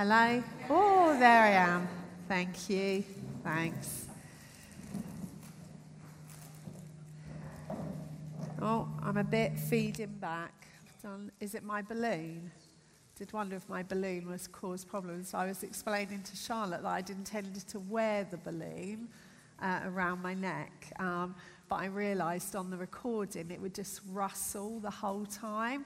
Hello? Oh, there I am. Thank you. Thanks. Oh, I'm a bit feeding back. Is it my balloon? Did wonder if my balloon was cause problems. I was explaining to Charlotte that I'd intended to wear the balloon uh, around my neck, um, but I realised on the recording it would just rustle the whole time.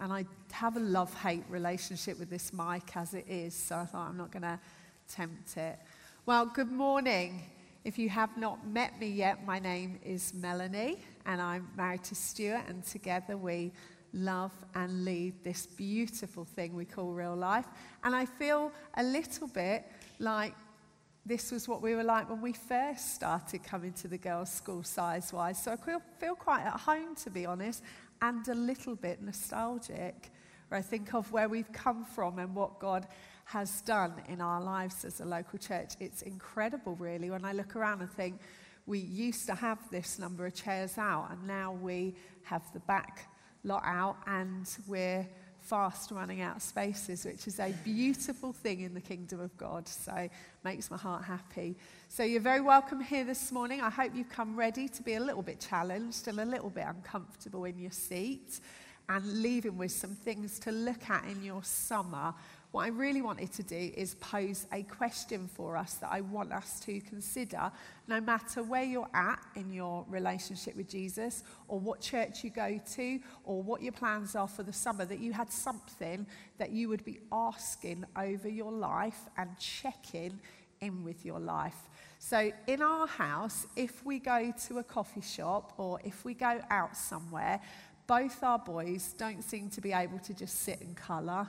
And I have a love hate relationship with this mic as it is, so I thought I'm not going to tempt it. Well, good morning. If you have not met me yet, my name is Melanie, and I'm married to Stuart, and together we love and lead this beautiful thing we call real life. And I feel a little bit like this was what we were like when we first started coming to the girls' school size wise. So I feel quite at home, to be honest and a little bit nostalgic, where I think of where we've come from and what God has done in our lives as a local church. It's incredible, really, when I look around and think we used to have this number of chairs out, and now we have the back lot out, and we're fast running out of spaces, which is a beautiful thing in the kingdom of God. So makes my heart happy. So you're very welcome here this morning. I hope you've come ready to be a little bit challenged and a little bit uncomfortable in your seat and leaving with some things to look at in your summer what I really wanted to do is pose a question for us that I want us to consider, no matter where you're at in your relationship with Jesus, or what church you go to, or what your plans are for the summer, that you had something that you would be asking over your life and checking in with your life. So, in our house, if we go to a coffee shop or if we go out somewhere, both our boys don't seem to be able to just sit and colour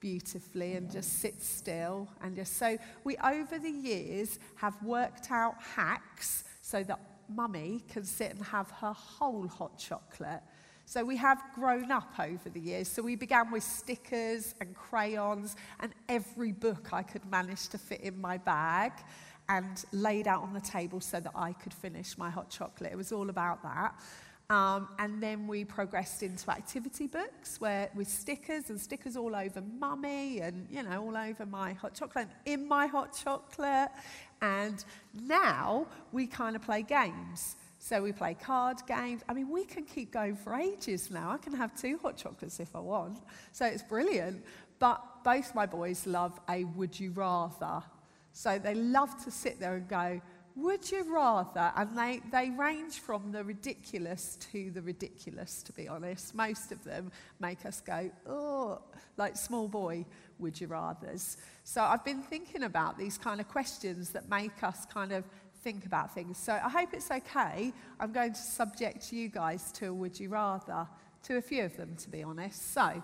beautifully and just sit still and just so we over the years have worked out hacks so that mummy can sit and have her whole hot chocolate. So we have grown up over the years. So we began with stickers and crayons and every book i could manage to fit in my bag and laid out on the table so that i could finish my hot chocolate. It was all about that um, and then we progressed into activity books where with stickers and stickers all over mummy and you know all over my hot chocolate and in my hot chocolate. And now we kind of play games. So we play card games. I mean, we can keep going for ages now. I can have two hot chocolates if I want. So it's brilliant. But both my boys love a would you rather. So they love to sit there and go, would you rather? And they, they range from the ridiculous to the ridiculous, to be honest. Most of them make us go, oh, like small boy, would you rathers. So I've been thinking about these kind of questions that make us kind of think about things. So I hope it's okay. I'm going to subject you guys to a would you rather, to a few of them, to be honest. So,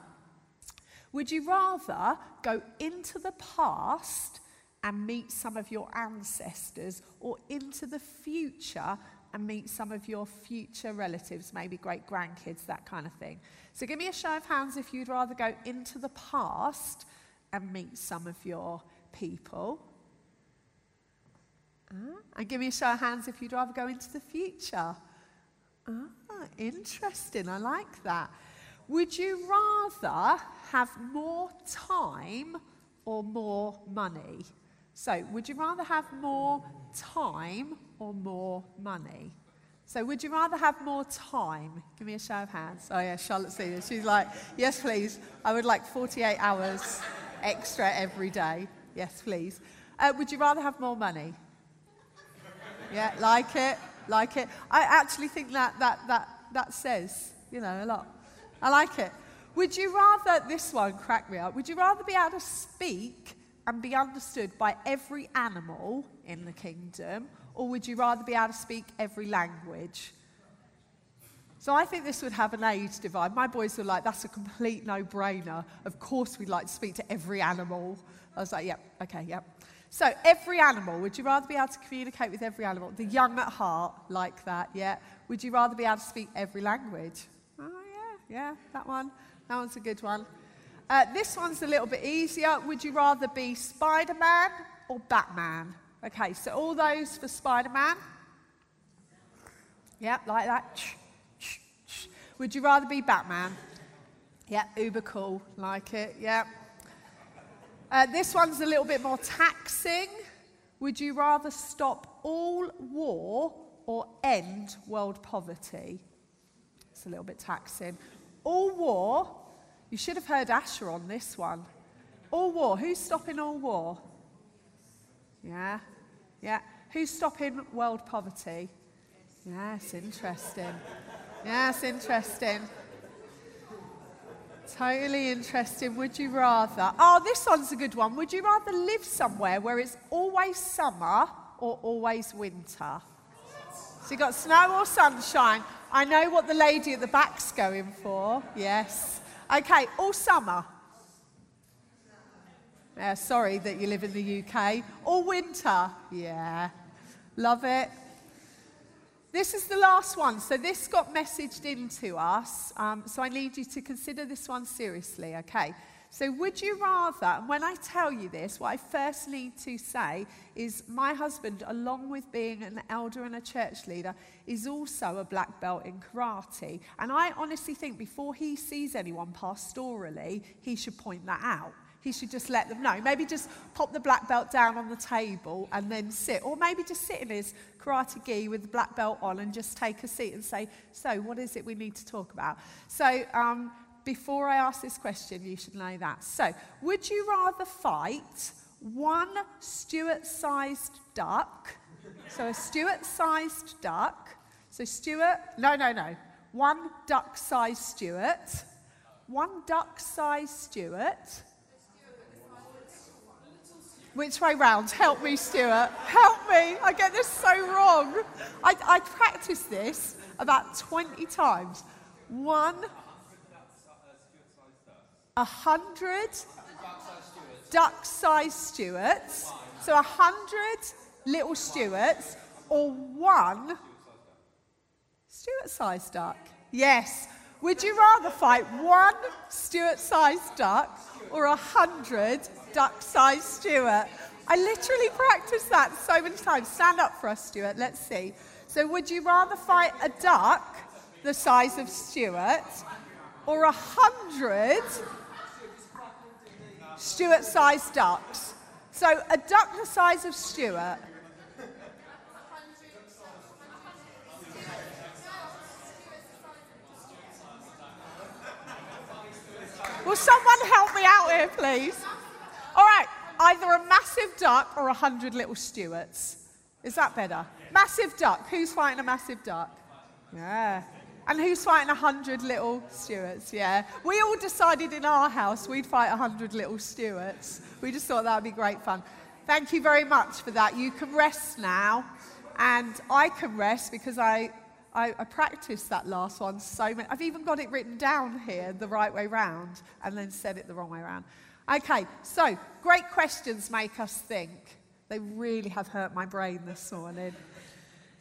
would you rather go into the past and meet some of your ancestors or into the future and meet some of your future relatives, maybe great grandkids, that kind of thing. So give me a show of hands if you'd rather go into the past and meet some of your people. Ah, and give me a show of hands if you'd rather go into the future. Ah, interesting. I like that. Would you rather have more time or more money? So, would you rather have more time or more money? So, would you rather have more time? Give me a show of hands. Oh, yeah, Charlotte's seen. She's like, yes, please. I would like 48 hours extra every day. Yes, please. Uh, would you rather have more money? Yeah, like it, like it. I actually think that, that, that, that says, you know, a lot. I like it. Would you rather, this one cracked me up, would you rather be able to speak and be understood by every animal in the kingdom, or would you rather be able to speak every language? So I think this would have an age divide. My boys were like, that's a complete no brainer. Of course, we'd like to speak to every animal. I was like, yep, okay, yep. So, every animal, would you rather be able to communicate with every animal? The young at heart, like that, yeah. Would you rather be able to speak every language? Oh, yeah, yeah, that one. That one's a good one. Uh, this one's a little bit easier. Would you rather be Spider Man or Batman? Okay, so all those for Spider Man. Yep, like that. Would you rather be Batman? Yep, uber cool, like it. Yep. Uh, this one's a little bit more taxing. Would you rather stop all war or end world poverty? It's a little bit taxing. All war, you should have heard Asher on this one. All war, who's stopping all war? Yeah, yeah. Who's stopping world poverty? Yes, interesting. Yes, interesting. Totally interesting. Would you rather? Oh, this one's a good one. Would you rather live somewhere where it's always summer or always winter? So you've got snow or sunshine. I know what the lady at the back's going for. Yes. Okay, all summer. Yeah, sorry that you live in the UK. All winter. Yeah. Love it. This is the last one. So, this got messaged into us. Um, so, I need you to consider this one seriously, okay? So, would you rather, when I tell you this, what I first need to say is my husband, along with being an elder and a church leader, is also a black belt in karate. And I honestly think before he sees anyone pastorally, he should point that out he should just let them know. Maybe just pop the black belt down on the table and then sit. Or maybe just sit in his karate gi with the black belt on and just take a seat and say, So, what is it we need to talk about? So, um, before I ask this question, you should know that. So, would you rather fight one Stuart sized duck? So, a Stuart sized duck. So, Stuart, no, no, no. One duck sized Stuart. One duck sized Stuart which way round? Help me, Stuart. Help me. I get this so wrong. I, I practiced this about 20 times. One, a hundred duck sized Stuarts. So a hundred little Stuarts or one Stuart sized duck. Yes. Would you rather fight one Stuart sized duck or a hundred duck sized Stuart. I literally practiced that so many times. Stand up for us, Stuart. Let's see. So, would you rather fight a duck the size of Stuart or a hundred Stuart sized ducks? So, a duck the size of Stuart. Will someone help me out here, please? All right, either a massive duck or a hundred little Stuarts. Is that better? Massive duck. Who's fighting a massive duck? Yeah. And who's fighting a hundred little Stuarts? Yeah. We all decided in our house we'd fight a hundred little Stuarts. We just thought that would be great fun. Thank you very much for that. You can rest now. And I can rest because I, I, I practiced that last one so many. I've even got it written down here the right way round and then said it the wrong way around. Okay, so great questions make us think. They really have hurt my brain this morning.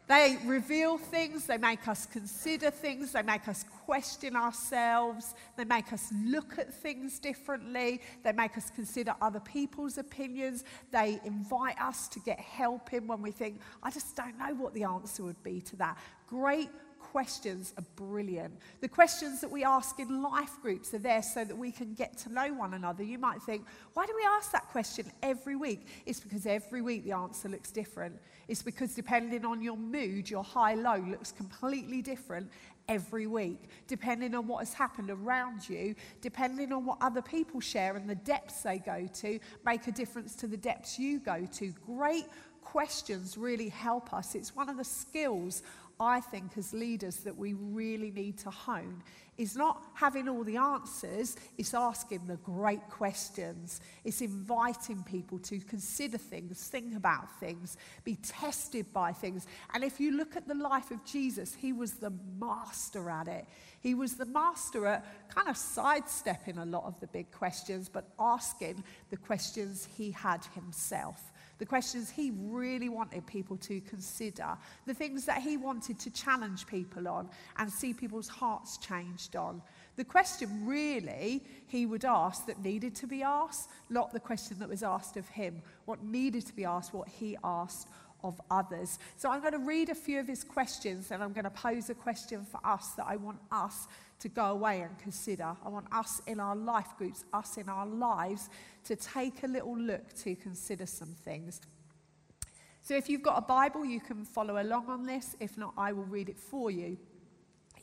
They reveal things, they make us consider things, they make us question ourselves, they make us look at things differently, they make us consider other people's opinions, they invite us to get help in when we think, I just don't know what the answer would be to that. Great questions are brilliant. The questions that we ask in life groups are there so that we can get to know one another. You might think, why do we ask that question every week? It's because every week the answer looks different. It's because depending on your mood, your high low looks completely different every week, depending on what has happened around you, depending on what other people share and the depths they go to, make a difference to the depths you go to. Great questions really help us. It's one of the skills I think, as leaders, that we really need to hone is not having all the answers, it's asking the great questions. It's inviting people to consider things, think about things, be tested by things. And if you look at the life of Jesus, he was the master at it. He was the master at kind of sidestepping a lot of the big questions, but asking the questions he had himself the questions he really wanted people to consider, the things that he wanted to challenge people on and see people's hearts changed on. The question really he would ask that needed to be asked, not the question that was asked of him. What needed to be asked, what he asked of others. So I'm going to read a few of his questions and I'm going to pose a question for us that I want us to go away and consider. I want us in our life groups, us in our lives, to take a little look to consider some things. So if you've got a Bible, you can follow along on this. If not, I will read it for you.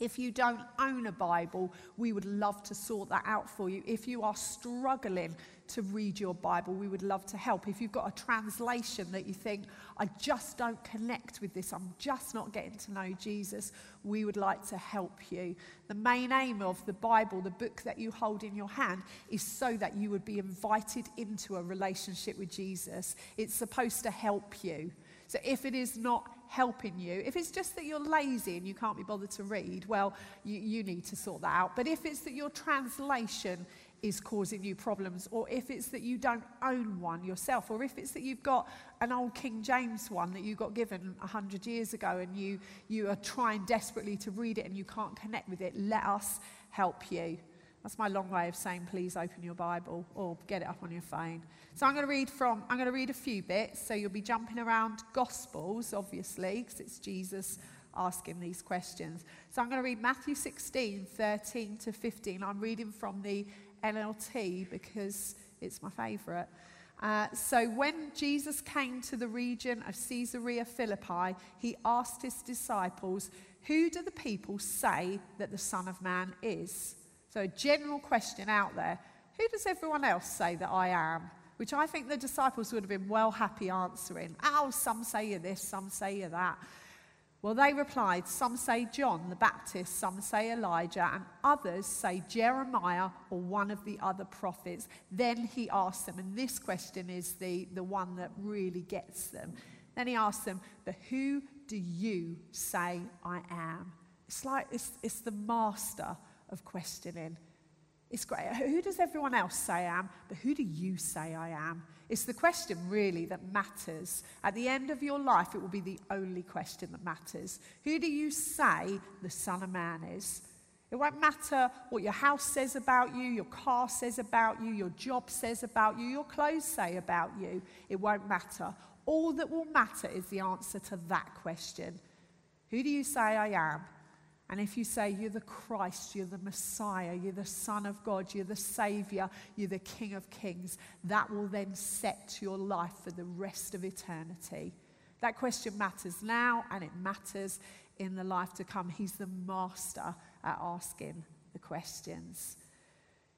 If you don't own a Bible, we would love to sort that out for you. If you are struggling to read your Bible, we would love to help. If you've got a translation that you think, I just don't connect with this, I'm just not getting to know Jesus, we would like to help you. The main aim of the Bible, the book that you hold in your hand, is so that you would be invited into a relationship with Jesus. It's supposed to help you. So if it is not helping you, if it's just that you're lazy and you can't be bothered to read, well, you, you need to sort that out. But if it's that your translation is causing you problems, or if it's that you don't own one yourself, or if it's that you've got an old King James one that you got given 100 years ago and you, you are trying desperately to read it and you can't connect with it, let us help you. That's my long way of saying, please open your Bible or get it up on your phone. So I'm going to read from, I'm going to read a few bits. So you'll be jumping around Gospels, obviously, because it's Jesus asking these questions. So I'm going to read Matthew 16, 13 to 15. I'm reading from the NLT because it's my favourite. Uh, so when Jesus came to the region of Caesarea Philippi, he asked his disciples, Who do the people say that the Son of Man is? So, a general question out there Who does everyone else say that I am? Which I think the disciples would have been well happy answering. Oh, some say you this, some say you that. Well, they replied, Some say John the Baptist, some say Elijah, and others say Jeremiah or one of the other prophets. Then he asked them, and this question is the, the one that really gets them. Then he asked them, But who do you say I am? It's like it's, it's the master of questioning. It's great. Who does everyone else say I am? But who do you say I am? It's the question really that matters. At the end of your life, it will be the only question that matters. Who do you say the Son of Man is? It won't matter what your house says about you, your car says about you, your job says about you, your clothes say about you. It won't matter. All that will matter is the answer to that question Who do you say I am? And if you say you're the Christ, you're the Messiah, you're the Son of God, you're the Savior, you're the King of Kings, that will then set your life for the rest of eternity. That question matters now and it matters in the life to come. He's the master at asking the questions.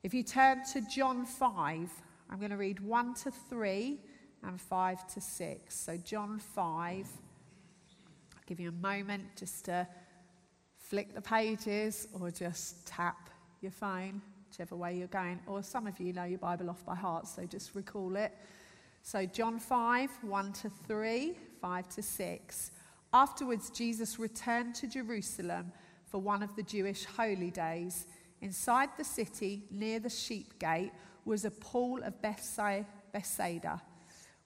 If you turn to John 5, I'm going to read 1 to 3 and 5 to 6. So, John 5, I'll give you a moment just to flick the pages or just tap your phone, whichever way you're going. Or some of you know your Bible off by heart, so just recall it. So, John 5, 1 to 3, 5 to 6. Afterwards, Jesus returned to Jerusalem for one of the Jewish holy days. Inside the city, near the sheep gate, was a pool of Bethesda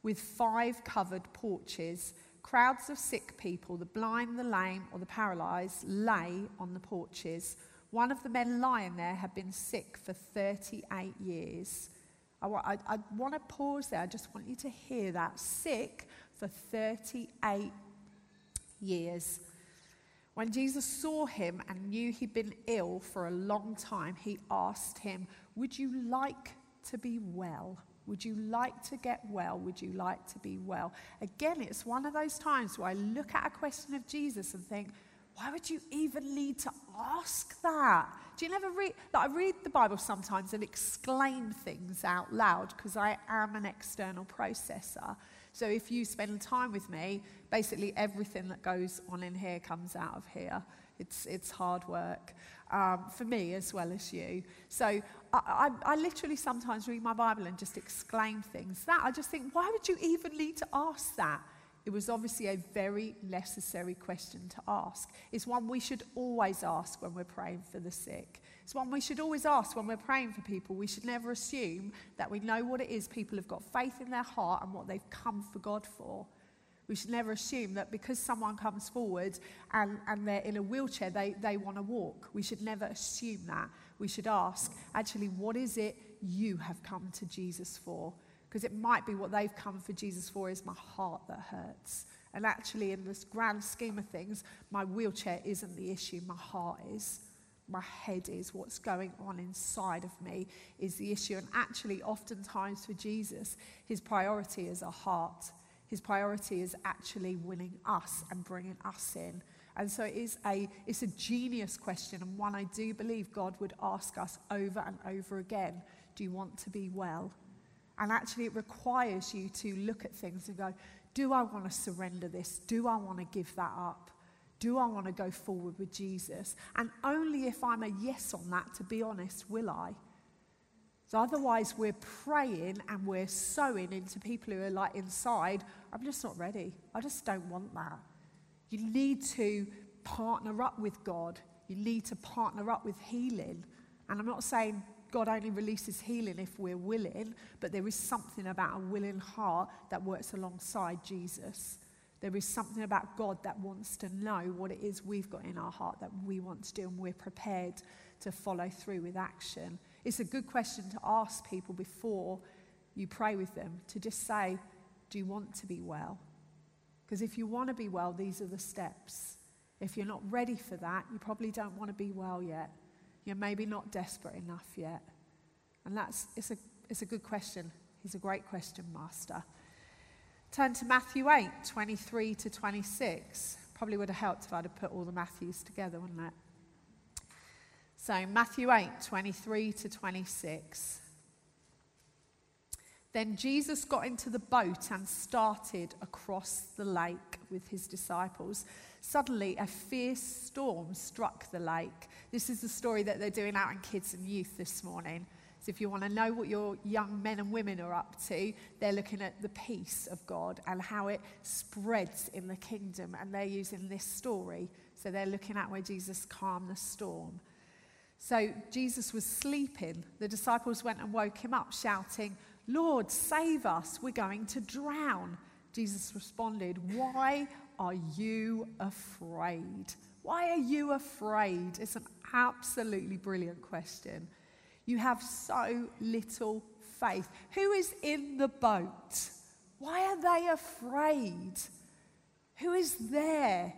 with five covered porches Crowds of sick people, the blind, the lame, or the paralyzed, lay on the porches. One of the men lying there had been sick for 38 years. I, I, I want to pause there. I just want you to hear that. Sick for 38 years. When Jesus saw him and knew he'd been ill for a long time, he asked him, Would you like to be well? Would you like to get well? Would you like to be well? Again, it's one of those times where I look at a question of Jesus and think, why would you even need to ask that? Do you never read? Like I read the Bible sometimes and exclaim things out loud because I am an external processor. So if you spend time with me, basically everything that goes on in here comes out of here. It's, it's hard work um, for me as well as you. So I, I, I, literally sometimes read my Bible and just exclaim things. That I just think, why would you even need to ask that? It was obviously a very necessary question to ask. It's one we should always ask when we're praying for the sick. It's one we should always ask when we're praying for people. We should never assume that we know what it is people have got faith in their heart and what they've come for God for. We should never assume that because someone comes forward and, and they're in a wheelchair, they, they want to walk. We should never assume that. We should ask, actually, what is it you have come to Jesus for? Because it might be what they've come for Jesus for is my heart that hurts. And actually, in this grand scheme of things, my wheelchair isn't the issue, my heart is. My head is. What's going on inside of me is the issue. And actually, oftentimes for Jesus, his priority is our heart. His priority is actually winning us and bringing us in. And so it is a, it's a genius question, and one I do believe God would ask us over and over again Do you want to be well? And actually, it requires you to look at things and go, Do I want to surrender this? Do I want to give that up? Do I want to go forward with Jesus? And only if I'm a yes on that, to be honest, will I. So otherwise, we're praying and we're sowing into people who are like inside, I'm just not ready. I just don't want that. You need to partner up with God. You need to partner up with healing. And I'm not saying God only releases healing if we're willing, but there is something about a willing heart that works alongside Jesus. There is something about God that wants to know what it is we've got in our heart that we want to do, and we're prepared to follow through with action. It's a good question to ask people before you pray with them to just say, Do you want to be well? Because if you want to be well, these are the steps. If you're not ready for that, you probably don't want to be well yet. You're maybe not desperate enough yet. And that's it's a, it's a good question. He's a great question, Master. Turn to Matthew 8, 23 to 26. Probably would have helped if I'd have put all the Matthews together, wouldn't it? So, Matthew 8, 23 to 26. Then Jesus got into the boat and started across the lake with his disciples. Suddenly, a fierce storm struck the lake. This is the story that they're doing out in kids and youth this morning. So, if you want to know what your young men and women are up to, they're looking at the peace of God and how it spreads in the kingdom. And they're using this story. So, they're looking at where Jesus calmed the storm. So, Jesus was sleeping. The disciples went and woke him up, shouting, Lord, save us, we're going to drown. Jesus responded, Why are you afraid? Why are you afraid? It's an absolutely brilliant question. You have so little faith. Who is in the boat? Why are they afraid? Who is there?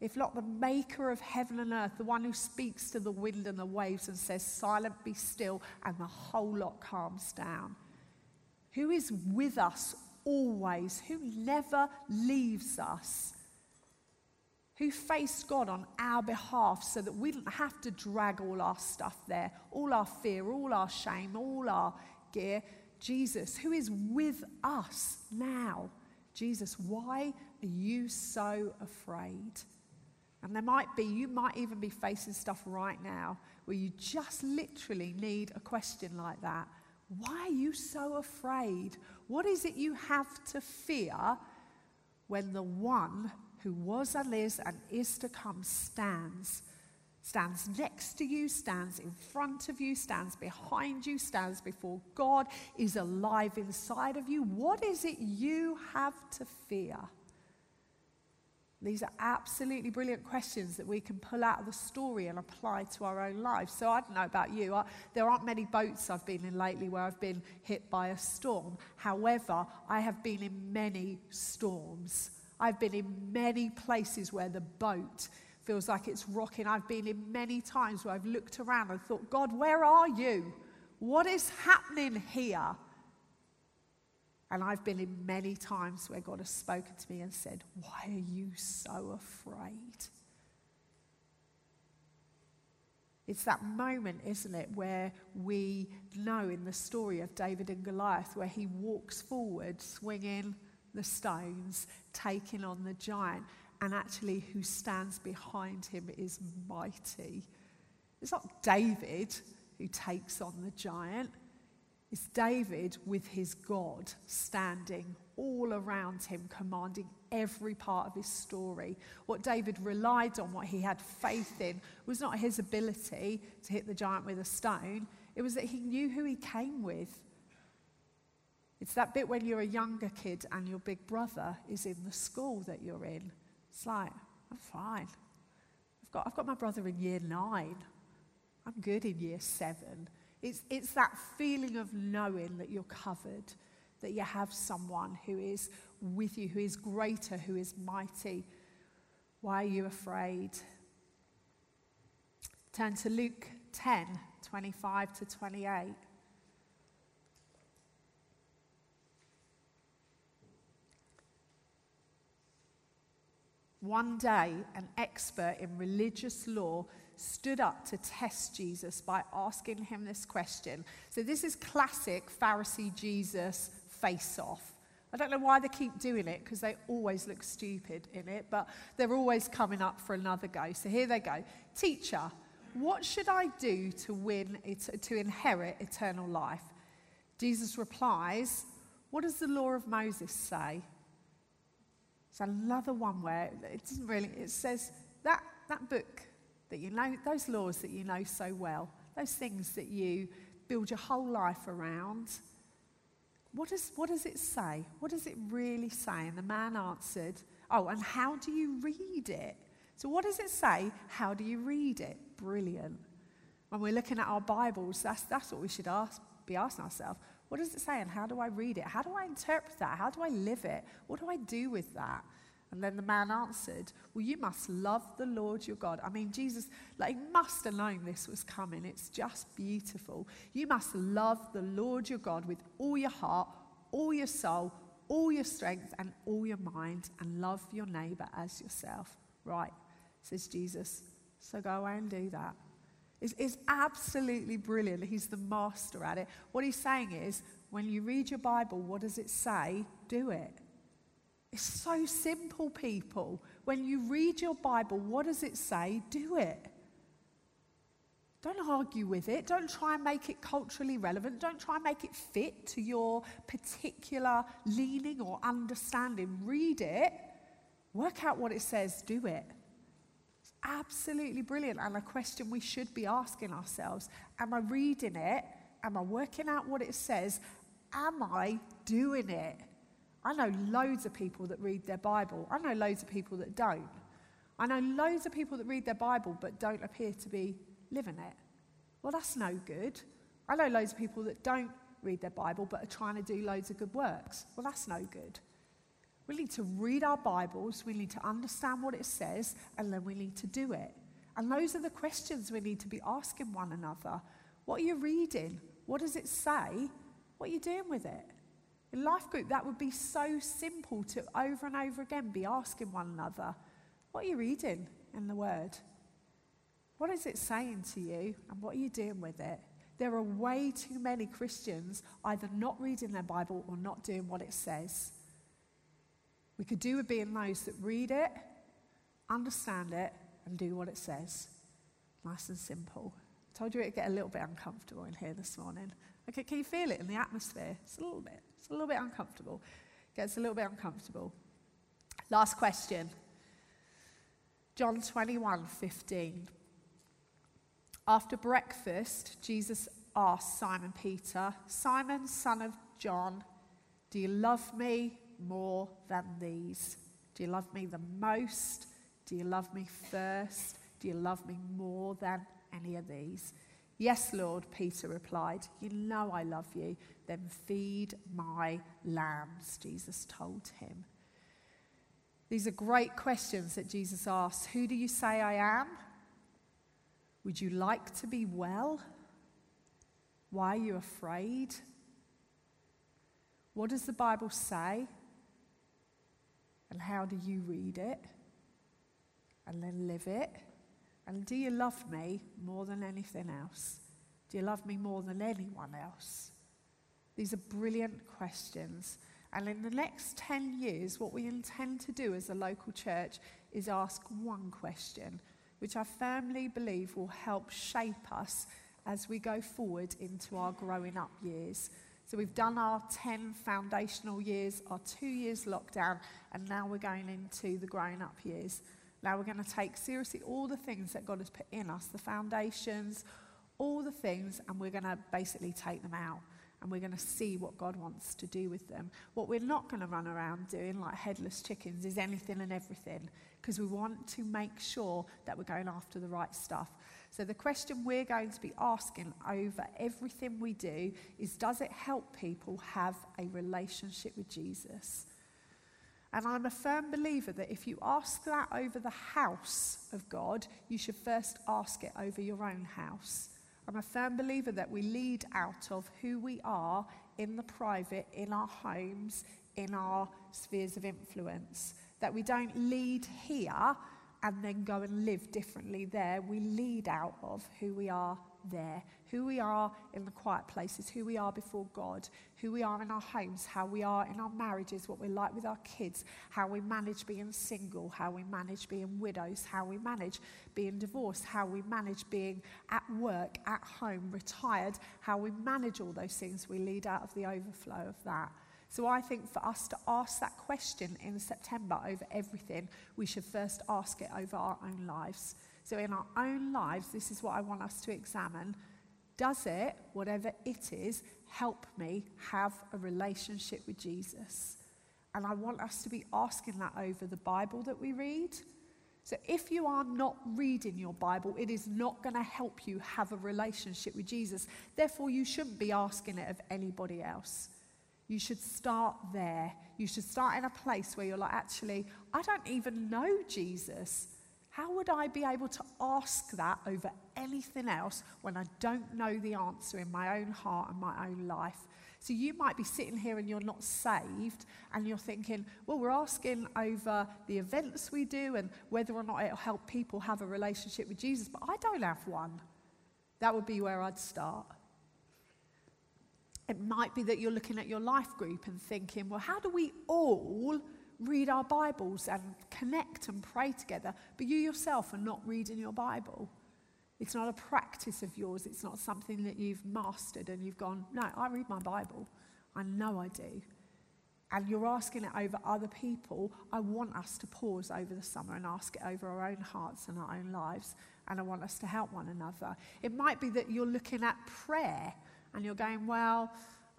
If not the maker of heaven and earth, the one who speaks to the wind and the waves and says, Silent, be still, and the whole lot calms down who is with us always, who never leaves us, who faced God on our behalf so that we didn't have to drag all our stuff there, all our fear, all our shame, all our gear. Jesus, who is with us now. Jesus, why are you so afraid? And there might be, you might even be facing stuff right now where you just literally need a question like that. Why are you so afraid? What is it you have to fear when the one who was and is and is to come stands? Stands next to you, stands in front of you, stands behind you, stands before God, is alive inside of you. What is it you have to fear? These are absolutely brilliant questions that we can pull out of the story and apply to our own lives. So I don't know about you. I, there aren't many boats I've been in lately where I've been hit by a storm. However, I have been in many storms. I've been in many places where the boat feels like it's rocking. I've been in many times where I've looked around and thought, God, where are you? What is happening here? And I've been in many times where God has spoken to me and said, Why are you so afraid? It's that moment, isn't it, where we know in the story of David and Goliath, where he walks forward, swinging the stones, taking on the giant, and actually who stands behind him is mighty. It's not David who takes on the giant, it's David with his God standing all around him, commanding every part of his story. What David relied on, what he had faith in, was not his ability to hit the giant with a stone, it was that he knew who he came with. It's that bit when you're a younger kid and your big brother is in the school that you're in. It's like, I'm fine. I've got, I've got my brother in year nine. I'm good in year seven. It's, it's that feeling of knowing that you're covered, that you have someone who is with you, who is greater, who is mighty. Why are you afraid? Turn to Luke 10 25 to 28. One day, an expert in religious law stood up to test Jesus by asking him this question. So, this is classic Pharisee Jesus face off. I don't know why they keep doing it because they always look stupid in it, but they're always coming up for another go. So, here they go Teacher, what should I do to win, to inherit eternal life? Jesus replies, What does the law of Moses say? It's another one where it doesn't really, it says that, that book that you know, those laws that you know so well, those things that you build your whole life around, what does, what does it say? What does it really say? And the man answered, Oh, and how do you read it? So, what does it say? How do you read it? Brilliant. When we're looking at our Bibles, that's, that's what we should ask, be asking ourselves. What does it say and how do I read it? How do I interpret that? How do I live it? What do I do with that? And then the man answered, Well, you must love the Lord your God. I mean, Jesus, like, must have known this was coming. It's just beautiful. You must love the Lord your God with all your heart, all your soul, all your strength, and all your mind, and love your neighbor as yourself. Right, says Jesus. So go away and do that. It's, it's absolutely brilliant. He's the master at it. What he's saying is, when you read your Bible, what does it say? Do it. It's so simple, people. When you read your Bible, what does it say? Do it. Don't argue with it. Don't try and make it culturally relevant. Don't try and make it fit to your particular leaning or understanding. Read it, work out what it says, do it. It's absolutely brilliant and a question we should be asking ourselves Am I reading it? Am I working out what it says? Am I doing it? I know loads of people that read their Bible. I know loads of people that don't. I know loads of people that read their Bible but don't appear to be living it. Well, that's no good. I know loads of people that don't read their Bible but are trying to do loads of good works. Well, that's no good. We need to read our Bibles, we need to understand what it says, and then we need to do it. And those are the questions we need to be asking one another. What are you reading? What does it say? What are you doing with it? In life group, that would be so simple to over and over again be asking one another, What are you reading in the Word? What is it saying to you, and what are you doing with it? There are way too many Christians either not reading their Bible or not doing what it says. We could do with being those that read it, understand it, and do what it says. Nice and simple. I told you it'd get a little bit uncomfortable in here this morning. Okay, can you feel it in the atmosphere? It's a little bit. It's a little bit uncomfortable. Gets a little bit uncomfortable. Last question. John 21 15. After breakfast, Jesus asked Simon Peter, Simon, son of John, do you love me more than these? Do you love me the most? Do you love me first? Do you love me more than any of these? Yes, Lord, Peter replied. You know I love you. Then feed my lambs, Jesus told him. These are great questions that Jesus asks. Who do you say I am? Would you like to be well? Why are you afraid? What does the Bible say? And how do you read it? And then live it? And do you love me more than anything else? Do you love me more than anyone else? These are brilliant questions. And in the next 10 years, what we intend to do as a local church is ask one question, which I firmly believe will help shape us as we go forward into our growing up years. So we've done our 10 foundational years, our two years lockdown, and now we're going into the growing up years. Now we're going to take seriously all the things that God has put in us, the foundations, all the things, and we're going to basically take them out. and we're going to see what God wants to do with them. What we're not going to run around doing like headless chickens is anything and everything because we want to make sure that we're going after the right stuff. So, the question we're going to be asking over everything we do is Does it help people have a relationship with Jesus? And I'm a firm believer that if you ask that over the house of God, you should first ask it over your own house. I'm a firm believer that we lead out of who we are in the private, in our homes, in our spheres of influence. That we don't lead here and then go and live differently there. We lead out of who we are there, who we are in the quiet places, who we are before God, who we are in our homes, how we are in our marriages, what we're like with our kids, how we manage being single, how we manage being widows, how we manage being divorced, how we manage being at work, at home, retired, how we manage all those things. We lead out of the overflow of that. So I think for us to ask that question in September over everything, we should first ask it over our own lives. So, in our own lives, this is what I want us to examine. Does it, whatever it is, help me have a relationship with Jesus? And I want us to be asking that over the Bible that we read. So, if you are not reading your Bible, it is not going to help you have a relationship with Jesus. Therefore, you shouldn't be asking it of anybody else. You should start there. You should start in a place where you're like, actually, I don't even know Jesus. How would I be able to ask that over anything else when I don't know the answer in my own heart and my own life? So you might be sitting here and you're not saved, and you're thinking, well, we're asking over the events we do and whether or not it'll help people have a relationship with Jesus, but I don't have one. That would be where I'd start. It might be that you're looking at your life group and thinking, well, how do we all read our Bibles and connect and pray together, but you yourself are not reading your Bible. It's not a practice of yours. It's not something that you've mastered and you've gone, no, I read my Bible. I know I do. And you're asking it over other people. I want us to pause over the summer and ask it over our own hearts and our own lives. And I want us to help one another. It might be that you're looking at prayer and you're going, well,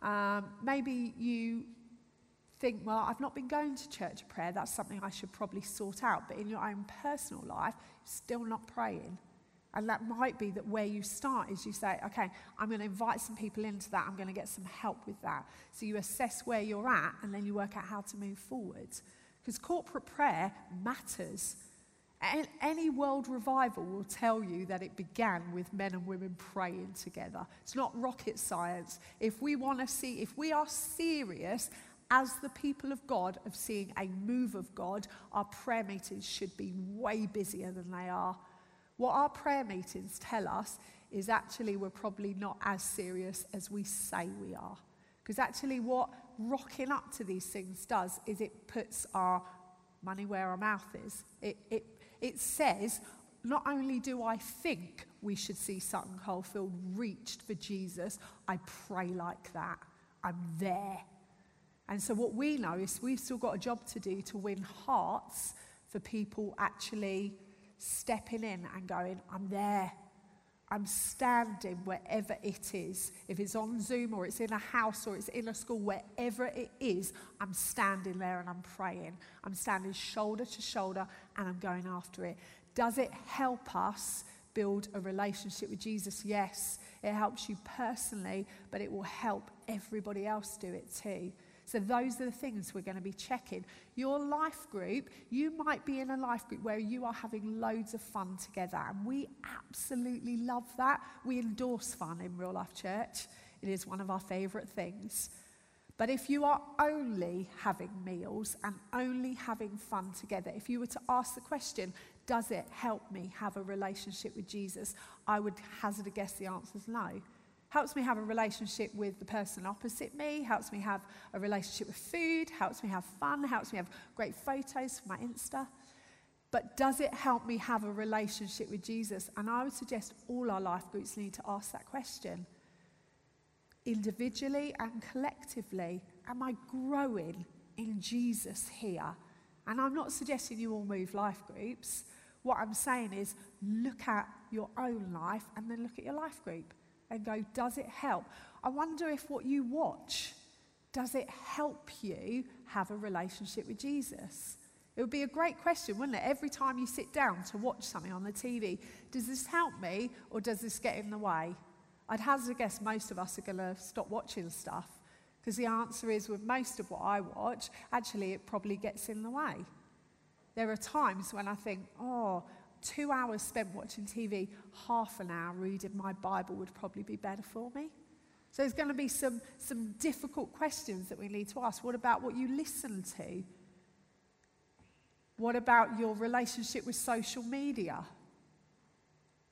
um, maybe you think, well, I've not been going to church prayer, that's something I should probably sort out. But in your own personal life, you're still not praying. And that might be that where you start is you say, okay, I'm going to invite some people into that. I'm going to get some help with that. So you assess where you're at and then you work out how to move forward. Because corporate prayer matters. And Any world revival will tell you that it began with men and women praying together. It's not rocket science. If we want to see, if we are serious as the people of God of seeing a move of God, our prayer meetings should be way busier than they are. What our prayer meetings tell us is actually we're probably not as serious as we say we are. Because actually, what rocking up to these things does is it puts our money where our mouth is. It, it, it says, not only do I think we should see Sutton Coldfield reached for Jesus, I pray like that. I'm there. And so, what we know is we've still got a job to do to win hearts for people actually stepping in and going, I'm there. I'm standing wherever it is. If it's on Zoom or it's in a house or it's in a school, wherever it is, I'm standing there and I'm praying. I'm standing shoulder to shoulder and I'm going after it. Does it help us build a relationship with Jesus? Yes, it helps you personally, but it will help everybody else do it too. So, those are the things we're going to be checking. Your life group, you might be in a life group where you are having loads of fun together, and we absolutely love that. We endorse fun in Real Life Church, it is one of our favourite things. But if you are only having meals and only having fun together, if you were to ask the question, does it help me have a relationship with Jesus? I would hazard a guess the answer is no helps me have a relationship with the person opposite me, helps me have a relationship with food, helps me have fun, helps me have great photos for my Insta. But does it help me have a relationship with Jesus? And I would suggest all our life groups need to ask that question. Individually and collectively, am I growing in Jesus here? And I'm not suggesting you all move life groups. What I'm saying is look at your own life and then look at your life group and go, does it help? I wonder if what you watch, does it help you have a relationship with Jesus? It would be a great question, wouldn't it? Every time you sit down to watch something on the TV, does this help me or does this get in the way? I'd hazard a guess most of us are going to stop watching stuff because the answer is with most of what I watch, actually, it probably gets in the way. There are times when I think, oh, two hours spent watching TV, half an hour reading my Bible would probably be better for me. So there's going to be some, some difficult questions that we need to ask. What about what you listen to? What about your relationship with social media?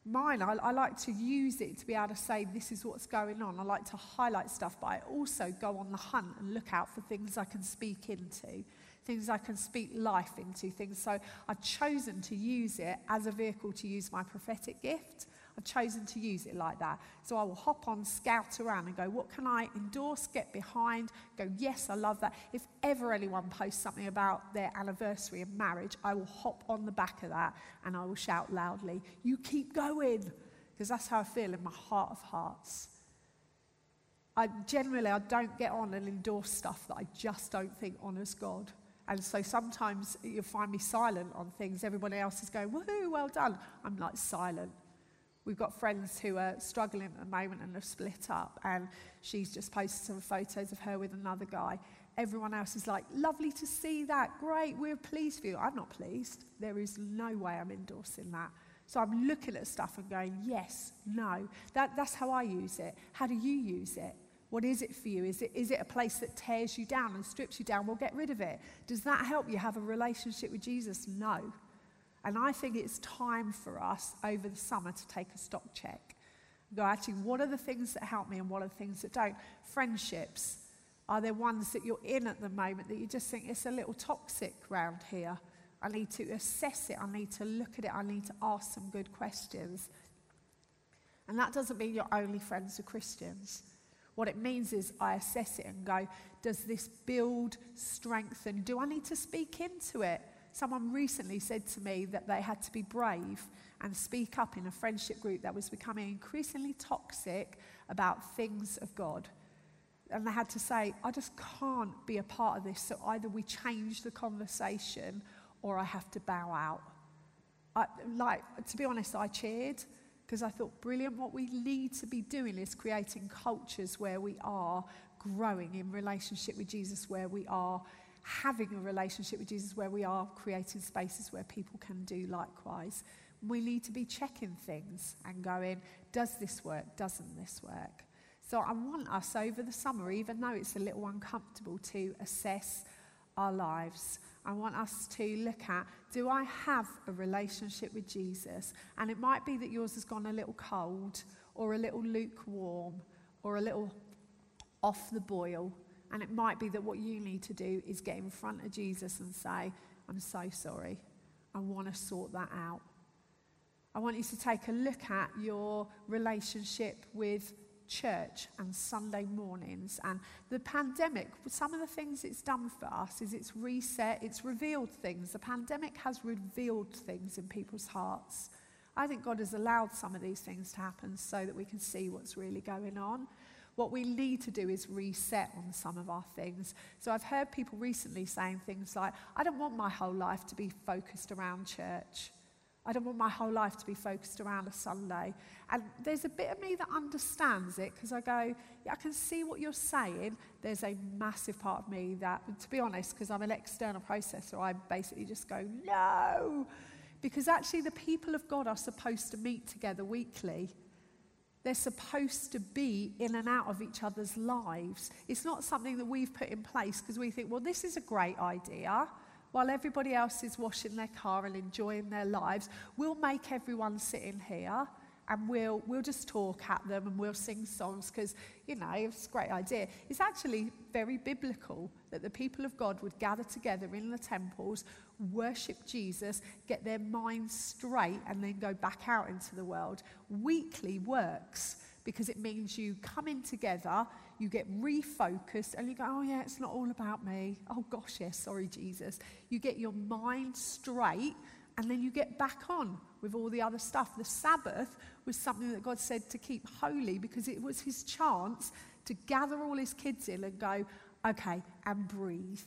Mine, I, I, like to use it to be able to say, this is what's going on. I like to highlight stuff, but I also go on the hunt and look out for things I can speak into things I can speak life into, things. So I've chosen to use it as a vehicle to use my prophetic gift. I've chosen to use it like that. So I will hop on, scout around, and go, what can I endorse, get behind? Go, yes, I love that. If ever anyone posts something about their anniversary of marriage, I will hop on the back of that and I will shout loudly, you keep going. Because that's how I feel in my heart of hearts. I generally I don't get on and endorse stuff that I just don't think honors God. And so sometimes you'll find me silent on things. Everybody else is going, woohoo, well done. I'm like silent. We've got friends who are struggling at the moment and have split up, and she's just posted some photos of her with another guy. Everyone else is like, lovely to see that, great, we're pleased for you. I'm not pleased. There is no way I'm endorsing that. So I'm looking at stuff and going, yes, no. That, that's how I use it. How do you use it? What is it for you? Is it, is it a place that tears you down and strips you down? Well, get rid of it. Does that help you have a relationship with Jesus? No. And I think it's time for us over the summer to take a stock check. Go, actually, what are the things that help me and what are the things that don't? Friendships. Are there ones that you're in at the moment that you just think it's a little toxic round here? I need to assess it. I need to look at it. I need to ask some good questions. And that doesn't mean you're only friends with Christians. What it means is I assess it and go, does this build, strengthen? Do I need to speak into it? Someone recently said to me that they had to be brave and speak up in a friendship group that was becoming increasingly toxic about things of God. And they had to say, I just can't be a part of this. So either we change the conversation or I have to bow out. I, like, to be honest, I cheered because I thought, brilliant, what we need to be doing is creating cultures where we are growing in relationship with Jesus, where we are having a relationship with Jesus, where we are creating spaces where people can do likewise. We need to be checking things and going, does this work? Doesn't this work? So I want us over the summer, even though it's a little uncomfortable, to assess our lives. I want us to look at do I have a relationship with Jesus? And it might be that yours has gone a little cold, or a little lukewarm, or a little off the boil. And it might be that what you need to do is get in front of Jesus and say, I'm so sorry. I want to sort that out. I want you to take a look at your relationship with church and Sunday mornings. And the pandemic, some of the things it's done for us is it's reset, it's revealed things. The pandemic has revealed things in people's hearts. I think God has allowed some of these things to happen so that we can see what's really going on. What we need to do is reset on some of our things. So I've heard people recently saying things like, I don't want my whole life to be focused around church. I don't want my whole life to be focused around a Sunday. And there's a bit of me that understands it because I go, yeah, I can see what you're saying. There's a massive part of me that, to be honest, because I'm an external processor, I basically just go, no. Because actually, the people of God are supposed to meet together weekly. They're supposed to be in and out of each other's lives. It's not something that we've put in place because we think, well, this is a great idea while everybody else is washing their car and enjoying their lives, we'll make everyone sit in here and we'll, we'll just talk at them and we'll sing songs because, you know, it's a great idea. It's actually very biblical that the people of God would gather together in the temples, worship Jesus, get their minds straight, and then go back out into the world. Weekly works because it means you come in together, you get refocused, and you go, oh, yeah, it's not all about me. Oh, gosh, yes, sorry, Jesus. You get your mind straight, and then you get back on with all the other stuff. The Sabbath was something that God said to keep holy because it was his chance to gather all his kids in and go, okay, and breathe.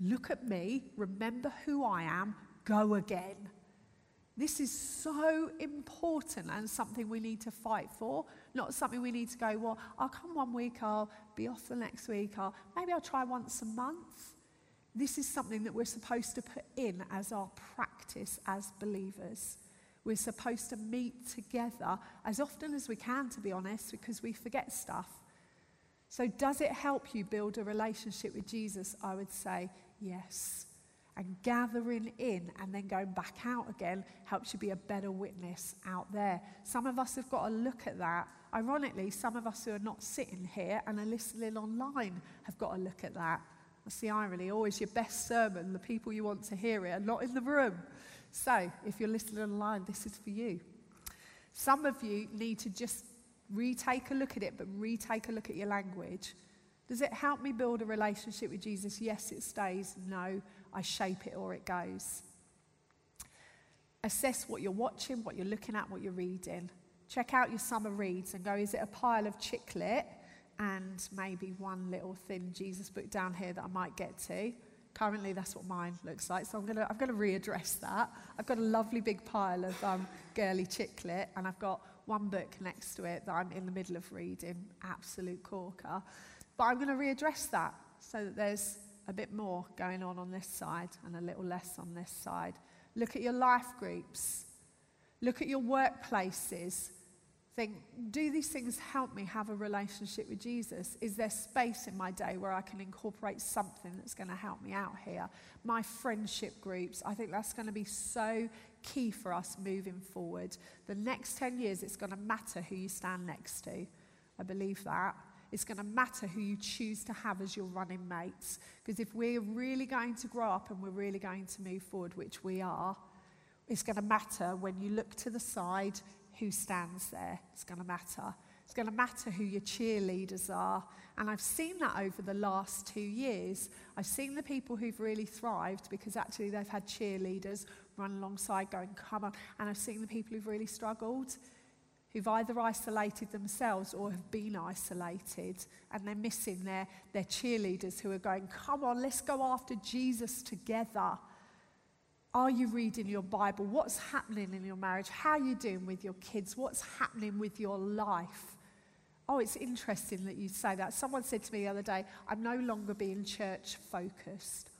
Look at me, remember who I am, go again. This is so important and something we need to fight for, not something we need to go, well, I'll come one week, I'll be off the next week, I'll, maybe I'll try once a month. This is something that we're supposed to put in as our practice as believers. We're supposed to meet together as often as we can, to be honest, because we forget stuff. So, does it help you build a relationship with Jesus? I would say yes. And gathering in and then going back out again helps you be a better witness out there. Some of us have got to look at that. Ironically, some of us who are not sitting here and are listening online have got to look at that. That's the irony. Always your best sermon, the people you want to hear it are not in the room. So, if you're listening online, this is for you. Some of you need to just retake a look at it, but retake a look at your language. Does it help me build a relationship with Jesus? Yes, it stays. No, I shape it or it goes. Assess what you're watching, what you're looking at, what you're reading. Check out your summer reads and go, is it a pile of chick lit and maybe one little thin Jesus book down here that I might get to? Currently, that's what mine looks like. So I'm going to I'm gonna readdress that. I've got a lovely big pile of um, girly chick lit, and I've got one book next to it that I'm in the middle of reading, absolute corker. But I'm going to readdress that so that there's a bit more going on on this side and a little less on this side. Look at your life groups. Look at your workplaces. Think, do these things help me have a relationship with Jesus? Is there space in my day where I can incorporate something that's going to help me out here? My friendship groups, I think that's going to be so key for us moving forward. The next 10 years, it's going to matter who you stand next to. I believe that. It's going to matter who you choose to have as your running mates. Because if we're really going to grow up and we're really going to move forward, which we are, it's going to matter when you look to the side who stands there. It's going to matter. It's going to matter who your cheerleaders are. And I've seen that over the last two years. I've seen the people who've really thrived because actually they've had cheerleaders run alongside going, come on. And I've seen the people who've really struggled, who've either isolated themselves or have been isolated. And they're missing their, their cheerleaders who are going, come on, let's go after Jesus together. Are you reading your Bible? What's happening in your marriage? How are you doing with your kids? What's happening with your life? Oh, it's interesting that you say that. Someone said to me the other day, I'm no longer being church focused.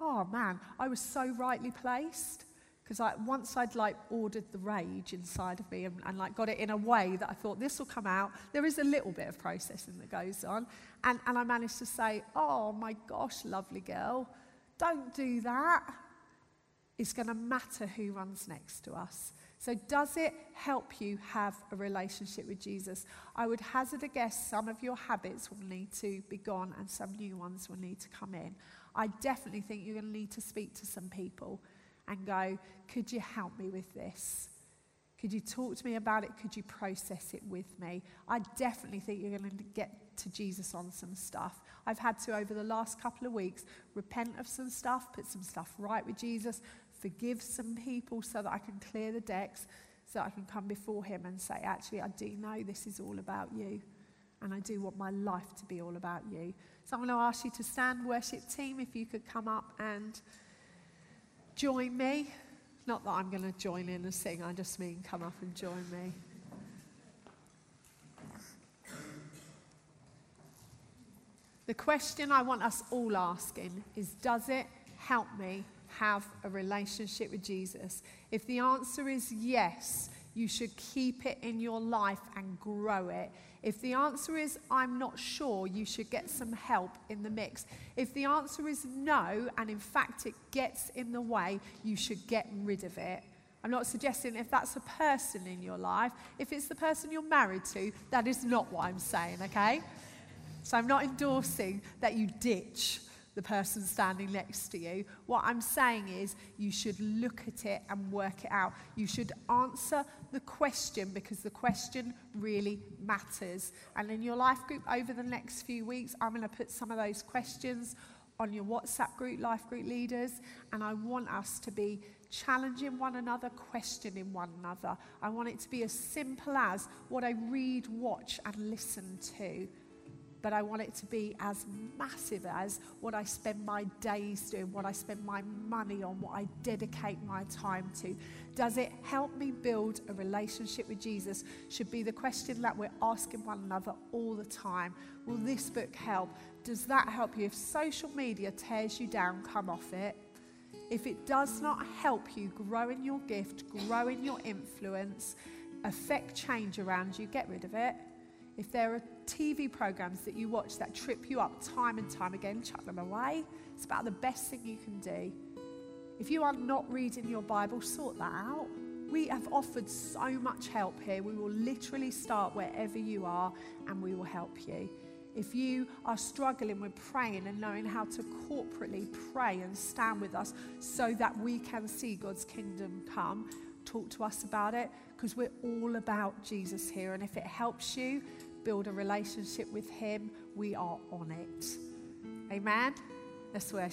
Oh man, I was so rightly placed because I, once I'd like ordered the rage inside of me and, and like got it in a way that I thought this will come out. There is a little bit of processing that goes on, and, and I managed to say, "Oh my gosh, lovely girl, don't do that." It's going to matter who runs next to us. So, does it help you have a relationship with Jesus? I would hazard a guess some of your habits will need to be gone and some new ones will need to come in. I definitely think you're going to need to speak to some people and go, Could you help me with this? Could you talk to me about it? Could you process it with me? I definitely think you're going to get to Jesus on some stuff. I've had to, over the last couple of weeks, repent of some stuff, put some stuff right with Jesus, forgive some people so that I can clear the decks, so I can come before Him and say, actually, I do know this is all about you. And I do want my life to be all about you. So I'm going to ask you to stand, worship team, if you could come up and join me. Not that I'm going to join in and sing, I just mean come up and join me. The question I want us all asking is Does it help me have a relationship with Jesus? If the answer is yes, you should keep it in your life and grow it. If the answer is I'm not sure, you should get some help in the mix. If the answer is no, and in fact it gets in the way, you should get rid of it. I'm not suggesting if that's a person in your life, if it's the person you're married to, that is not what I'm saying, okay? So I'm not endorsing that you ditch the person standing next to you. What I'm saying is you should look at it and work it out. You should answer the question because the question really matters. And in your life group over the next few weeks, I'm going to put some of those questions on your WhatsApp group, life group leaders, and I want us to be challenging one another, questioning one another. I want it to be as simple as what I read, watch, and listen to but I want it to be as massive as what I spend my days doing, what I spend my money on, what I dedicate my time to. Does it help me build a relationship with Jesus? Should be the question that we're asking one another all the time. Will this book help? Does that help you? If social media tears you down, come off it. If it does not help you grow in your gift, grow in your influence, affect change around you, get rid of it. If there are TV programs that you watch that trip you up time and time again, chuck them away. It's about the best thing you can do. If you are not reading your Bible, sort that out. We have offered so much help here. We will literally start wherever you are and we will help you. If you are struggling with praying and knowing how to corporately pray and stand with us so that we can see God's kingdom come, talk to us about it because we're all about Jesus here. And if it helps you build a relationship with Him, we are on it. Amen. Let's worship.